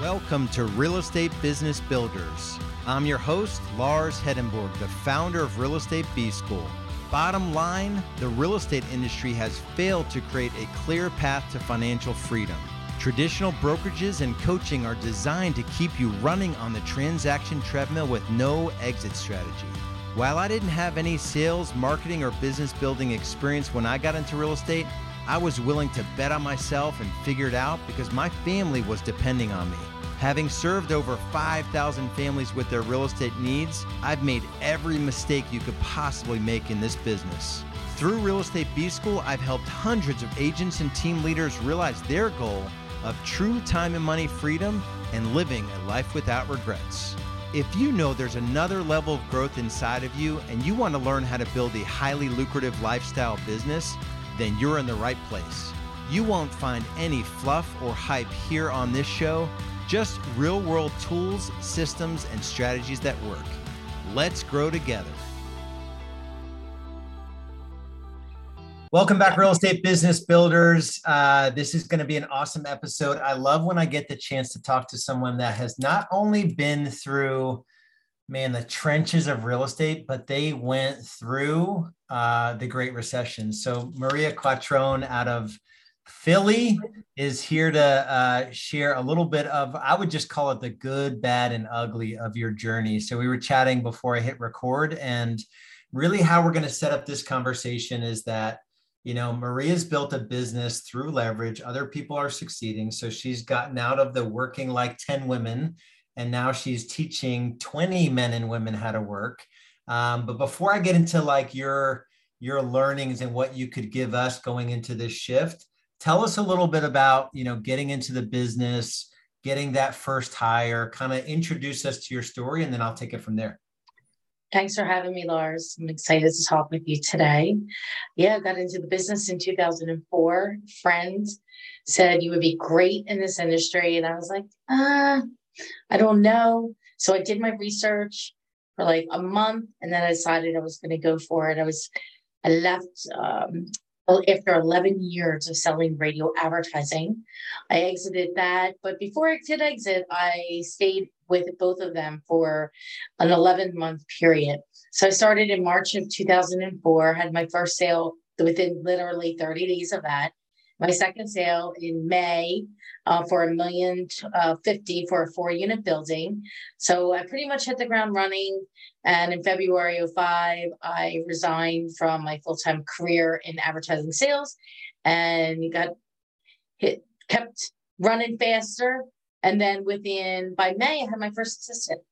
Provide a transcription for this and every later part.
Welcome to Real Estate Business Builders. I'm your host, Lars Hedenborg, the founder of Real Estate B School. Bottom line, the real estate industry has failed to create a clear path to financial freedom. Traditional brokerages and coaching are designed to keep you running on the transaction treadmill with no exit strategy. While I didn't have any sales, marketing, or business building experience when I got into real estate, I was willing to bet on myself and figure it out because my family was depending on me. Having served over 5,000 families with their real estate needs, I've made every mistake you could possibly make in this business. Through Real Estate B School, I've helped hundreds of agents and team leaders realize their goal of true time and money freedom and living a life without regrets. If you know there's another level of growth inside of you and you want to learn how to build a highly lucrative lifestyle business, then you're in the right place. You won't find any fluff or hype here on this show, just real world tools, systems, and strategies that work. Let's grow together. Welcome back, real estate business builders. Uh, this is going to be an awesome episode. I love when I get the chance to talk to someone that has not only been through man, the trenches of real estate, but they went through uh, the Great Recession. So Maria Quattrone out of Philly is here to uh, share a little bit of, I would just call it the good, bad, and ugly of your journey. So we were chatting before I hit record, and really how we're going to set up this conversation is that you know maria's built a business through leverage other people are succeeding so she's gotten out of the working like 10 women and now she's teaching 20 men and women how to work. Um, but before I get into like your your learnings and what you could give us going into this shift, tell us a little bit about you know getting into the business, getting that first hire, kind of introduce us to your story, and then I'll take it from there. Thanks for having me, Lars. I'm excited to talk with you today. Yeah, I got into the business in 2004. Friends said you would be great in this industry. And I was like, ah, I don't know. So I did my research for like a month and then I decided I was going to go for it. I was, I left um, after 11 years of selling radio advertising. I exited that. But before I did exit, I stayed with both of them for an 11 month period. So I started in March of 2004, had my first sale within literally 30 days of that my second sale in May uh, for a million uh, fifty for a four unit building. So I pretty much hit the ground running. And in February of five, I resigned from my full time career in advertising sales and got hit, kept running faster. And then within by May, I had my first assistant.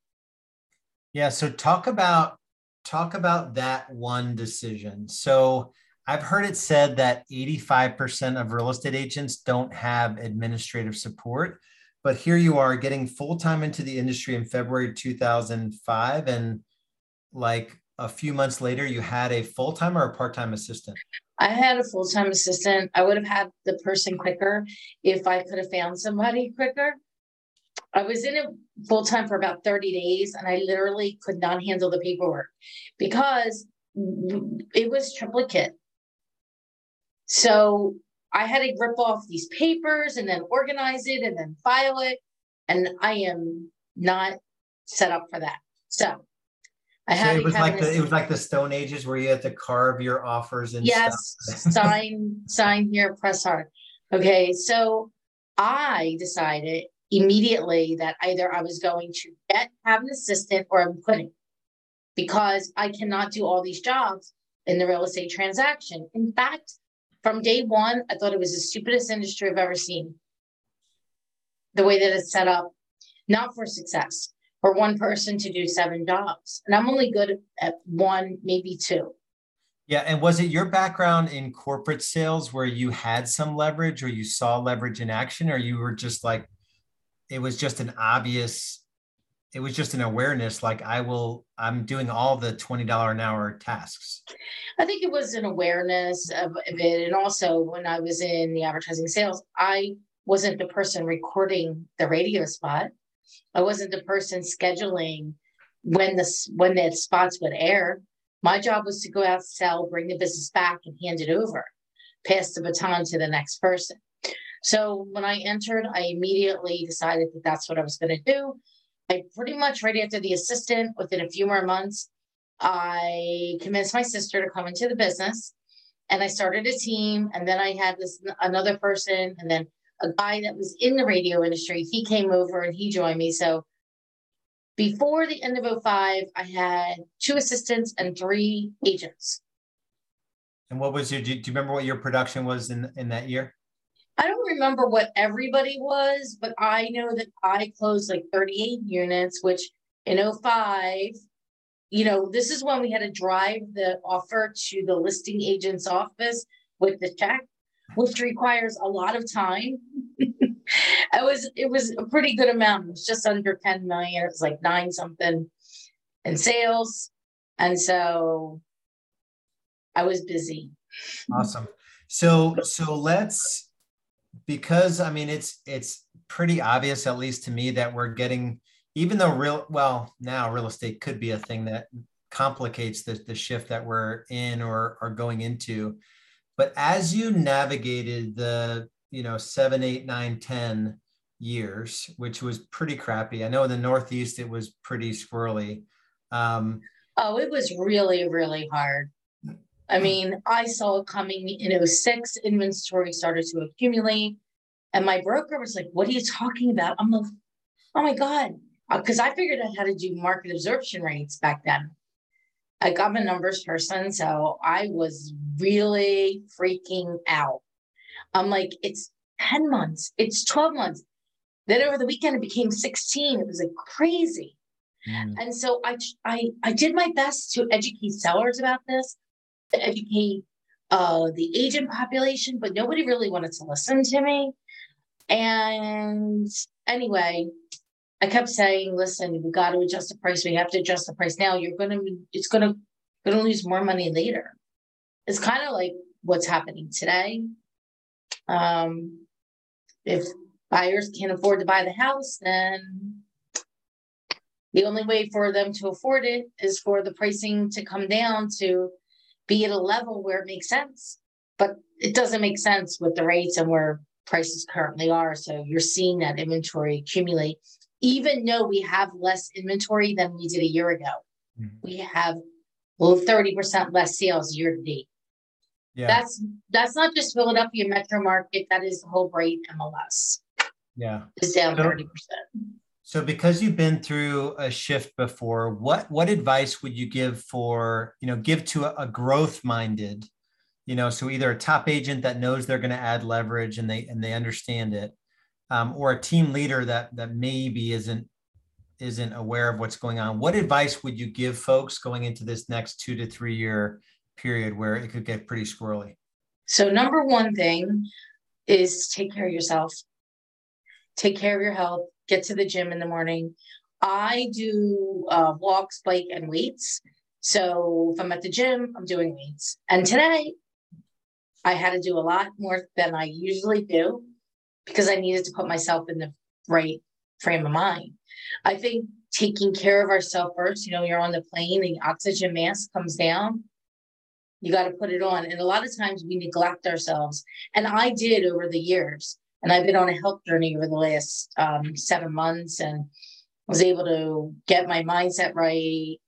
Yeah. So talk about talk about that one decision. So I've heard it said that 85% of real estate agents don't have administrative support, but here you are getting full time into the industry in February 2005. And like a few months later, you had a full time or a part time assistant? I had a full time assistant. I would have had the person quicker if I could have found somebody quicker. I was in it full time for about 30 days and I literally could not handle the paperwork because it was triplicate so I had to rip off these papers and then organize it and then file it. And I am not set up for that. So I had so it was like the, it was like the Stone Ages where you had to carve your offers and yes, sign, sign here, press hard. Okay. So I decided immediately that either I was going to get have an assistant or I'm quitting because I cannot do all these jobs in the real estate transaction. In fact, from day one, I thought it was the stupidest industry I've ever seen. The way that it's set up, not for success, for one person to do seven jobs. And I'm only good at one, maybe two. Yeah. And was it your background in corporate sales where you had some leverage or you saw leverage in action, or you were just like, it was just an obvious it was just an awareness like i will i'm doing all the $20 an hour tasks. I think it was an awareness of, of it. And also when i was in the advertising sales i wasn't the person recording the radio spot. I wasn't the person scheduling when the when the spots would air. My job was to go out sell bring the business back and hand it over pass the baton to the next person. So when I entered, I immediately decided that that's what I was going to do. I pretty much right after the assistant, within a few more months, I convinced my sister to come into the business and I started a team. And then I had this another person, and then a guy that was in the radio industry. He came over and he joined me. So before the end of 05, I had two assistants and three agents. And what was your, do you remember what your production was in, in that year? I don't remember what everybody was, but I know that I closed like 38 units, which in 05, you know, this is when we had to drive the offer to the listing agent's office with the check, which requires a lot of time. it was it was a pretty good amount. It was just under 10 million. It was like nine something in sales. And so I was busy. Awesome. So so let's because I mean it's it's pretty obvious, at least to me, that we're getting even though real well now real estate could be a thing that complicates the, the shift that we're in or are going into. But as you navigated the you know seven eight nine ten years which was pretty crappy i know in the northeast it was pretty squirrely um, oh it was really really hard i mean i saw it coming in 06 inventory started to accumulate and my broker was like what are you talking about i'm like oh my god because uh, I figured out how to do market absorption rates back then. Like I'm a numbers person, so I was really freaking out. I'm like, it's 10 months, it's 12 months. Then over the weekend, it became 16. It was like crazy. Mm. And so I, I, I did my best to educate sellers about this, to educate uh, the agent population, but nobody really wanted to listen to me. And anyway, I kept saying, listen, we got to adjust the price. We have to adjust the price now. You're gonna it's gonna gonna lose more money later. It's kind of like what's happening today. Um, if buyers can't afford to buy the house, then the only way for them to afford it is for the pricing to come down to be at a level where it makes sense. But it doesn't make sense with the rates and where prices currently are. So you're seeing that inventory accumulate even though we have less inventory than we did a year ago. Mm-hmm. We have well 30% less sales year to date. Yeah. That's that's not just Philadelphia metro market, that is the whole Bright MLS. Yeah. It's down 30%. So because you've been through a shift before, what what advice would you give for, you know, give to a, a growth minded, you know, so either a top agent that knows they're going to add leverage and they and they understand it, um, or a team leader that that maybe isn't isn't aware of what's going on? What advice would you give folks going into this next two to three year period where it could get pretty squirrely? So number one thing is take care of yourself. Take care of your health get to the gym in the morning i do uh, walks bike and weights so if i'm at the gym i'm doing weights and today i had to do a lot more than i usually do because I needed to put myself in the right frame of mind. I think taking care of ourselves first, you know, you're on the plane, the oxygen mask comes down, you got to put it on. And a lot of times we neglect ourselves. And I did over the years. And I've been on a health journey over the last um, seven months and was able to get my mindset right,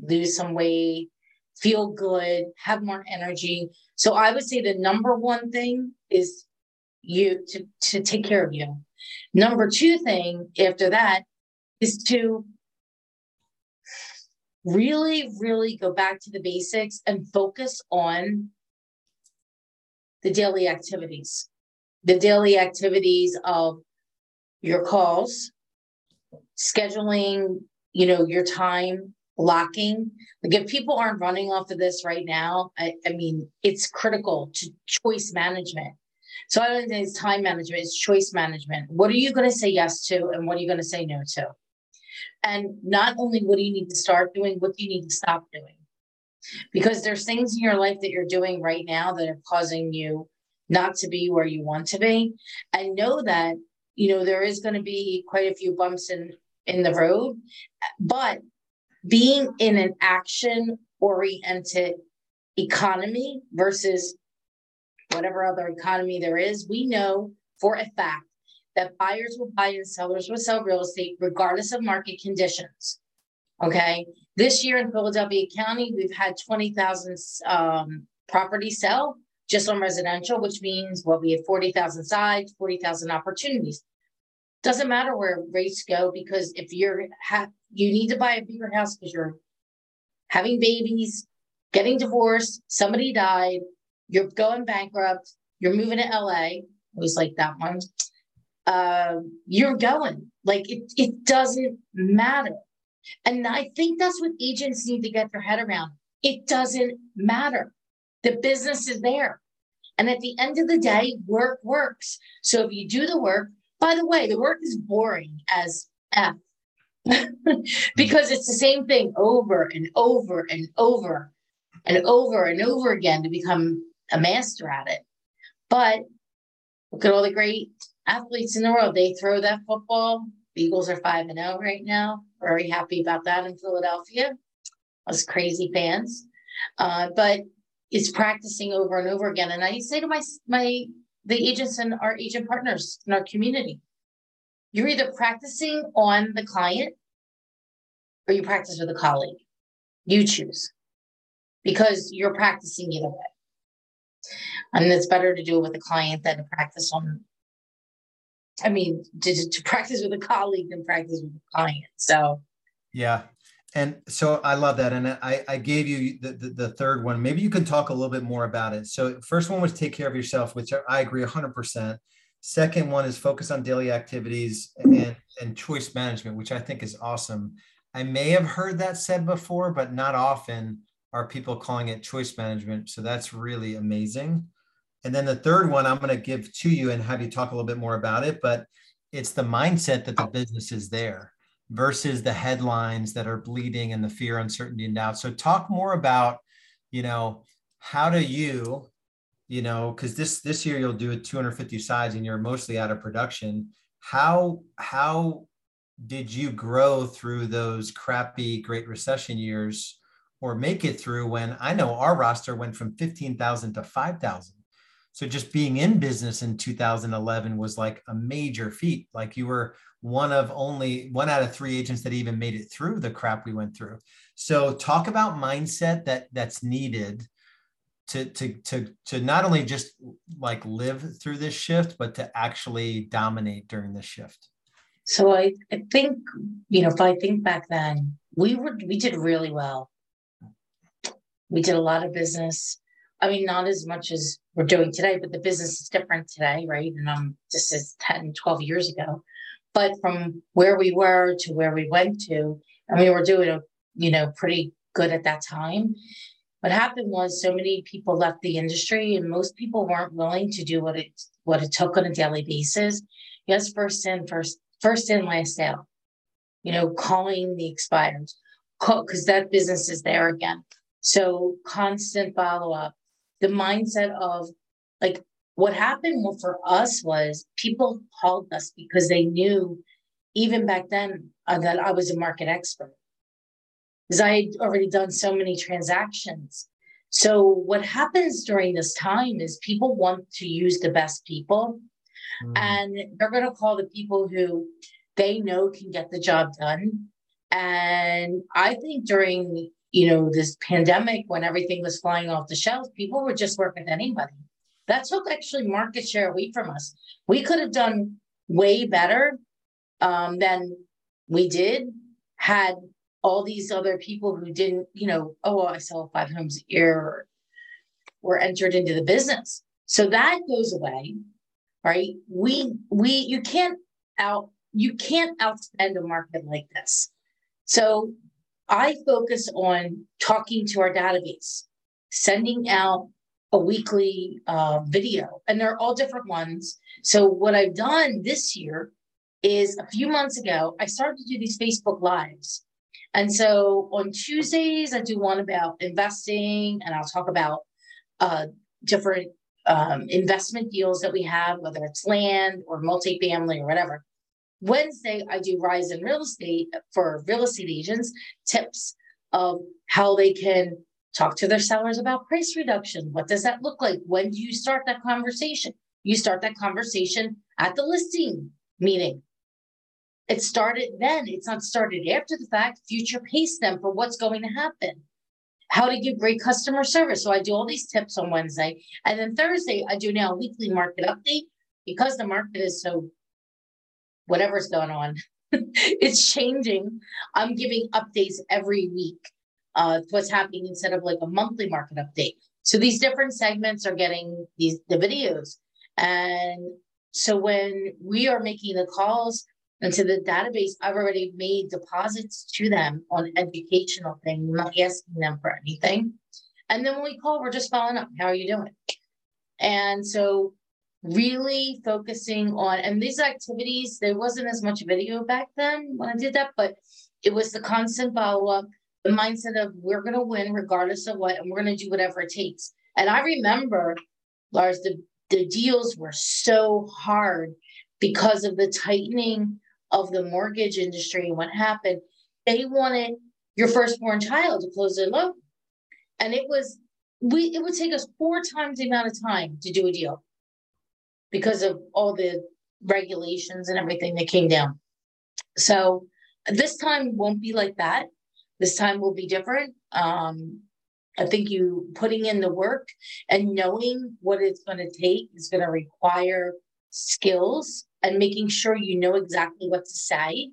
lose some weight, feel good, have more energy. So I would say the number one thing is you to, to take care of you. Number two thing after that is to really, really go back to the basics and focus on the daily activities, the daily activities of your calls, scheduling, you know, your time, blocking. Like if people aren't running off of this right now, I, I mean, it's critical to choice management. So I don't think it's time management, it's choice management. What are you going to say yes to and what are you going to say no to? And not only what do you need to start doing, what do you need to stop doing? Because there's things in your life that you're doing right now that are causing you not to be where you want to be. And know that, you know, there is going to be quite a few bumps in in the road, but being in an action oriented economy versus whatever other economy there is, we know for a fact that buyers will buy and sellers will sell real estate regardless of market conditions. Okay. This year in Philadelphia County, we've had 20,000 um, properties sell just on residential, which means what well, we have 40,000 sides, 40,000 opportunities. Doesn't matter where rates go because if you're ha- you need to buy a bigger house because you're having babies, getting divorced, somebody died, you're going bankrupt, you're moving to LA. Always like that one. Uh, you're going. Like it, it doesn't matter. And I think that's what agents need to get their head around. It doesn't matter. The business is there. And at the end of the day, work works. So if you do the work, by the way, the work is boring as F because it's the same thing over and over and over and over and over again to become a master at it. But look at all the great athletes in the world. They throw that football. The Eagles are 5 and 0 right now. Very happy about that in Philadelphia. Us crazy fans. Uh, but it's practicing over and over again. And I say to my my the agents and our agent partners in our community, you're either practicing on the client or you practice with a colleague. You choose because you're practicing either way. And it's better to do it with a client than to practice on, I mean, to, to practice with a colleague than practice with a client. So, yeah. And so I love that. And I, I gave you the, the, the, third one. Maybe you can talk a little bit more about it. So, first one was take care of yourself, which I agree 100%. Second one is focus on daily activities and, and choice management, which I think is awesome. I may have heard that said before, but not often are people calling it choice management. So that's really amazing. And then the third one I'm going to give to you and have you talk a little bit more about it, but it's the mindset that the business is there versus the headlines that are bleeding and the fear, uncertainty, and doubt. So talk more about, you know, how do you, you know, because this this year you'll do it 250 sides and you're mostly out of production. How how did you grow through those crappy Great Recession years or make it through when I know our roster went from 15,000 to 5,000? So just being in business in 2011 was like a major feat. Like you were one of only one out of three agents that even made it through the crap we went through. So talk about mindset that that's needed to to to to not only just like live through this shift, but to actually dominate during this shift. So I, I think, you know, if I think back then, we were we did really well. We did a lot of business. I mean, not as much as we're doing today, but the business is different today, right? And um, this is 10, 12 years ago. But from where we were to where we went to, and we were doing a, you know, pretty good at that time. What happened was so many people left the industry and most people weren't willing to do what it what it took on a daily basis. Yes, first in, first first in, last out, you know, calling the expired, because that business is there again. So constant follow up, the mindset of like what happened for us was people called us because they knew even back then uh, that I was a market expert because I had already done so many transactions. So what happens during this time is people want to use the best people Mm. And they're going to call the people who they know can get the job done. And I think during, you know, this pandemic, when everything was flying off the shelves, people would just work with anybody. That took actually market share away from us. We could have done way better um, than we did had all these other people who didn't, you know, oh, I sell five homes a year were entered into the business. So that goes away right? We we you can't out you can't outspend a market like this. So I focus on talking to our database, sending out a weekly uh, video, and they're all different ones. So what I've done this year is a few months ago, I started to do these Facebook lives. And so on Tuesdays, I do one about investing, and I'll talk about uh, different um, investment deals that we have, whether it's land or multifamily or whatever. Wednesday, I do Rise in Real Estate for real estate agents, tips of how they can talk to their sellers about price reduction. What does that look like? When do you start that conversation? You start that conversation at the listing meeting. It started then, it's not started after the fact. Future pace them for what's going to happen. How to give great customer service. So I do all these tips on Wednesday. And then Thursday, I do now a weekly market update because the market is so whatever's going on, it's changing. I'm giving updates every week uh, what's happening instead of like a monthly market update. So these different segments are getting these the videos. And so when we are making the calls into the database, I've already made deposits to them on educational things, not asking them for anything. And then when we call, we're just following up. How are you doing? And so really focusing on and these activities, there wasn't as much video back then when I did that, but it was the constant follow-up, the mindset of we're gonna win regardless of what, and we're gonna do whatever it takes. And I remember, Lars, the, the deals were so hard because of the tightening of the mortgage industry and what happened. They wanted your firstborn child to close their loan. And it was we it would take us four times the amount of time to do a deal because of all the regulations and everything that came down. So this time won't be like that. This time will be different. Um, I think you putting in the work and knowing what it's going to take is going to require skills and making sure you know exactly what to say.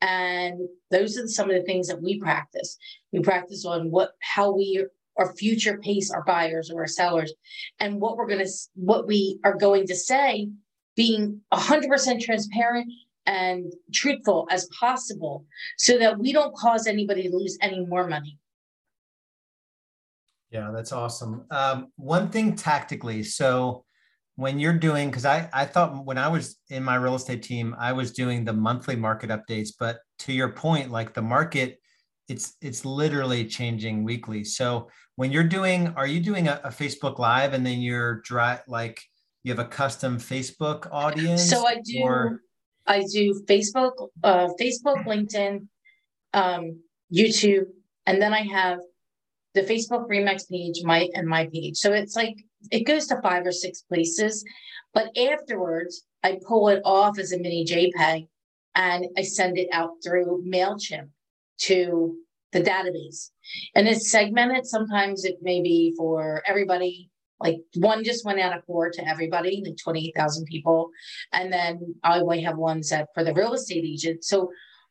And those are some of the things that we practice. We practice on what how we or future pace our buyers or our sellers. And what we're going to what we are going to say being 100% transparent and truthful as possible so that we don't cause anybody to lose any more money. Yeah that's awesome. Um, one thing tactically so when you're doing because I, I thought when i was in my real estate team i was doing the monthly market updates but to your point like the market it's it's literally changing weekly. So when you're doing are you doing a, a facebook live and then you're dry like you have a custom facebook audience so i do or? i do facebook uh, facebook linkedin um, youtube and then i have the facebook remax page my and my page. So it's like it goes to five or six places but afterwards i pull it off as a mini jpeg and i send it out through mailchimp to the database. And it's segmented. Sometimes it may be for everybody. Like one just went out of four to everybody, like 28,000 people. And then I might have one set for the real estate agent. So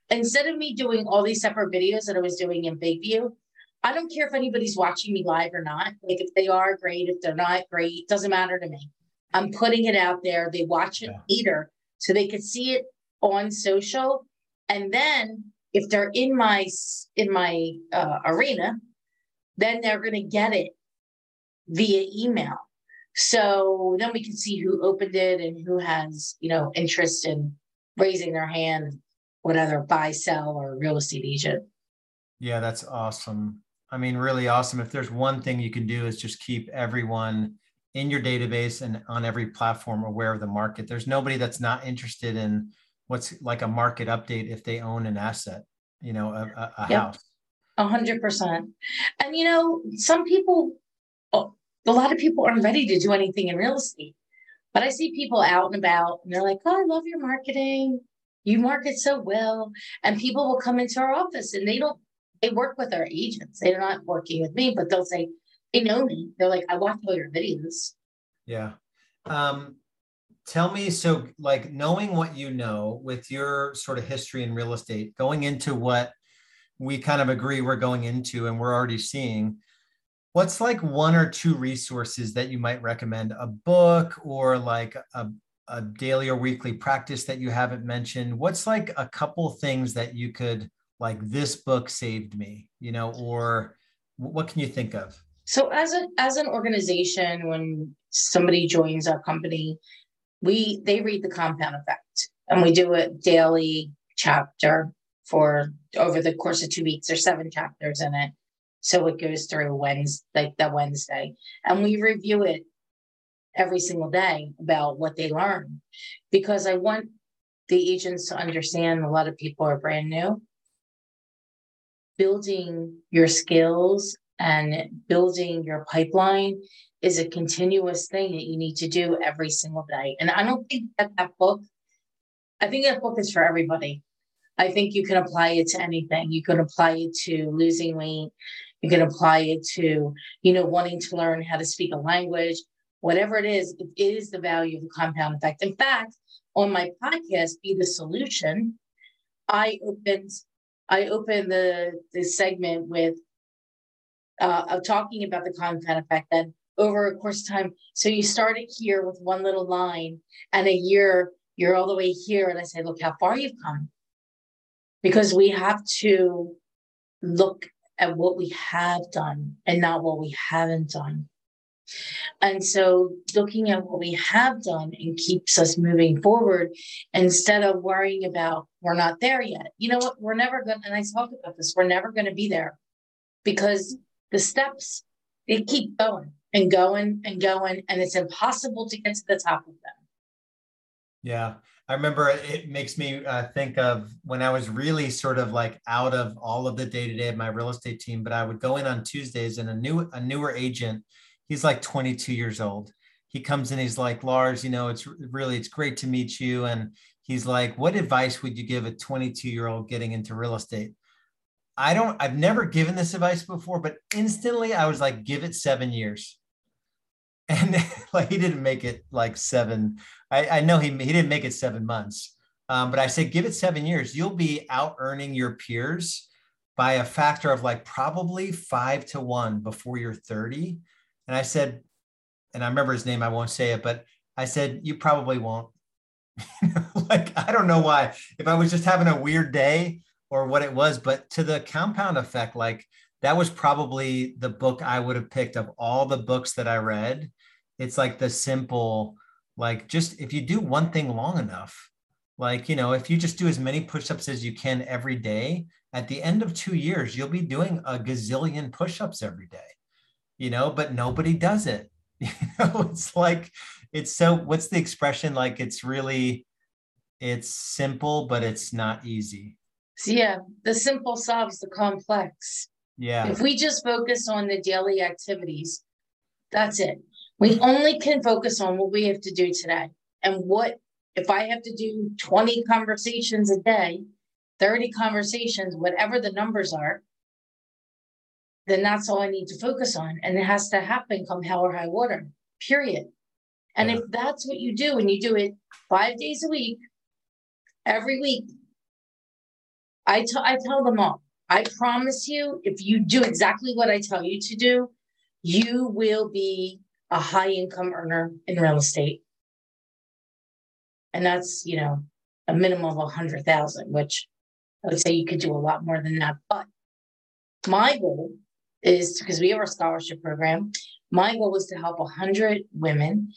instead of me doing all these separate videos that I was doing in Big View, I don't care if anybody's watching me live or not. Like if they are great, if they're not great, doesn't matter to me. I'm putting it out there. They watch it yeah. later so they could see it on social. And then if they're in my in my uh, arena, then they're going to get it via email. So then we can see who opened it and who has you know interest in raising their hand, whatever buy, sell, or real estate agent. Yeah, that's awesome. I mean, really awesome. If there's one thing you can do is just keep everyone in your database and on every platform aware of the market. There's nobody that's not interested in what's like a market update if they own an asset, you know, a, a, a yep. house. A hundred percent. And you know, some people, a lot of people aren't ready to do anything in real estate. But I see people out and about and they're like, oh, I love your marketing. You market so well. And people will come into our office and they don't, they work with our agents. They're not working with me, but they'll say, they know me. They're like, I watch all your videos. Yeah. Um, tell me so like knowing what you know with your sort of history in real estate going into what we kind of agree we're going into and we're already seeing what's like one or two resources that you might recommend? A book or like a, a daily or weekly practice that you haven't mentioned? What's like a couple things that you could like this book saved me you know or what can you think of? So as a as an organization when somebody joins our company we they read the compound effect and we do a daily chapter for over the course of two weeks there's seven chapters in it. So it goes through wednesday like the wednesday. And we review it every single day about what they learn because i want the agents to understand a lot of people are brand new. Building your skills and building your pipeline is a continuous thing that you need to do every single day. And I don't think that that book, I think that book is for everybody. I think you can apply it to anything. You can apply it to losing weight. You can apply it to, you know, wanting to learn how to speak a language, whatever it is, it is the value of the compound effect. In fact, on my podcast, Be the Solution, I opened I opened the the segment with uh, of talking about the compound effect that over a course of time. So you started here with one little line, and a year you're all the way here, and I say, look how far you've come, because we have to look at what we have done and not what we haven't done. And so looking at what we have done and keeps us moving forward instead of worrying about we're not there yet. You know what? We're never going to, and I talk about this, we're never going to be there because the steps, they keep going and going and going, and it's impossible to get to the top of them. Yeah. I remember it makes me uh, think of when I was really sort of like out of all of the day to day of my real estate team, but I would go in on Tuesdays and a new, a newer agent he's like 22 years old. He comes in, he's like, Lars, you know, it's really, it's great to meet you. And he's like, what advice would you give a 22 year old getting into real estate? I don't, I've never given this advice before, but instantly I was like, give it seven years. And like, he didn't make it like seven. I, I know he, he didn't make it seven months. Um, but I said, give it seven years. You'll be out earning your peers by a factor of like probably five to one before you're 30 and I said, and I remember his name, I won't say it, but I said, you probably won't. like, I don't know why. If I was just having a weird day or what it was, but to the compound effect, like that was probably the book I would have picked of all the books that I read. It's like the simple, like just if you do one thing long enough, like, you know, if you just do as many push ups as you can every day, at the end of two years, you'll be doing a gazillion push ups every day you know, but nobody does it. You know, it's like it's so what's the expression like it's really it's simple, but it's not easy. So yeah, the simple solves the complex. Yeah. If we just focus on the daily activities, that's it. We only can focus on what we have to do today. And what if I have to do 20 conversations a day, 30 conversations, whatever the numbers are, then that's all I need to focus on. And it has to happen come hell or high water, period. And yeah. if that's what you do and you do it five days a week, every week, I, t- I tell them all, I promise you, if you do exactly what I tell you to do, you will be a high income earner in real estate. And that's, you know, a minimum of a hundred thousand, which I would say you could do a lot more than that. But my goal is because we have our scholarship program. My goal was to help 100 women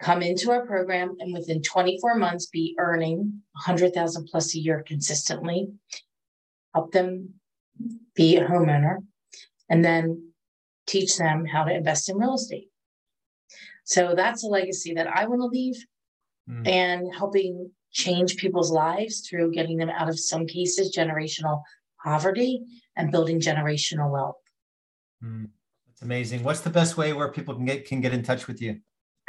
come into our program and within 24 months be earning 100,000 plus a year consistently, help them be a homeowner, and then teach them how to invest in real estate. So that's a legacy that I want to leave mm. and helping change people's lives through getting them out of some cases generational poverty and building generational wealth. Mm, that's amazing. What's the best way where people can get can get in touch with you?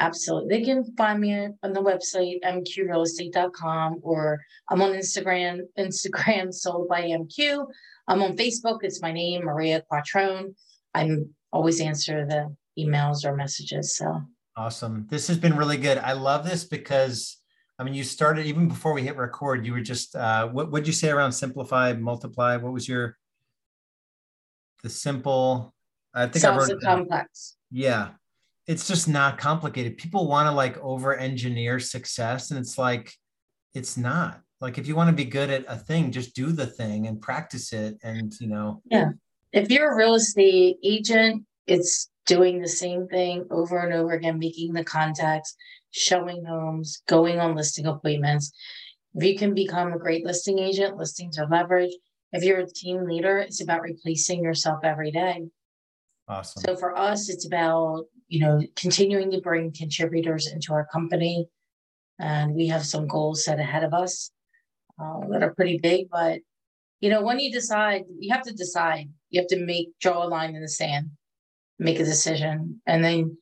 Absolutely. They can find me on the website, mqrealestate.com, or I'm on Instagram, Instagram sold by MQ. I'm on Facebook. It's my name, Maria Quattrone. I'm always answer the emails or messages. So awesome. This has been really good. I love this because I mean, you started even before we hit record, you were just, uh, what would you say around simplify, multiply? What was your, the simple, I think I've heard complex. Yeah. It's just not complicated. People want to like over engineer success, and it's like, it's not. Like if you want to be good at a thing, just do the thing and practice it. And you know, yeah. If you're a real estate agent, it's doing the same thing over and over again, making the contacts, showing homes, going on listing appointments. If you can become a great listing agent, listing to leverage. If you're a team leader, it's about replacing yourself every day. Awesome. So for us, it's about, you know, continuing to bring contributors into our company. And we have some goals set ahead of us uh, that are pretty big. But, you know, when you decide, you have to decide You have to make draw a line in the sand, make a decision, and then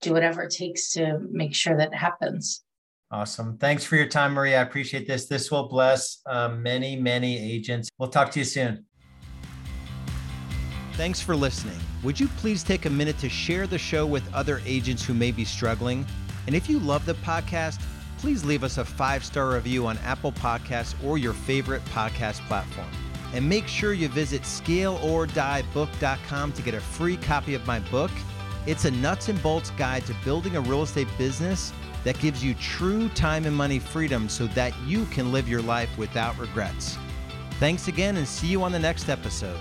do whatever it takes to make sure that happens. Awesome. Thanks for your time, Maria. I appreciate this. This will bless um, many, many agents. We'll talk to you soon. Thanks for listening. Would you please take a minute to share the show with other agents who may be struggling? And if you love the podcast, please leave us a five star review on Apple Podcasts or your favorite podcast platform. And make sure you visit scaleordiebook.com to get a free copy of my book. It's a nuts and bolts guide to building a real estate business that gives you true time and money freedom so that you can live your life without regrets. Thanks again and see you on the next episode.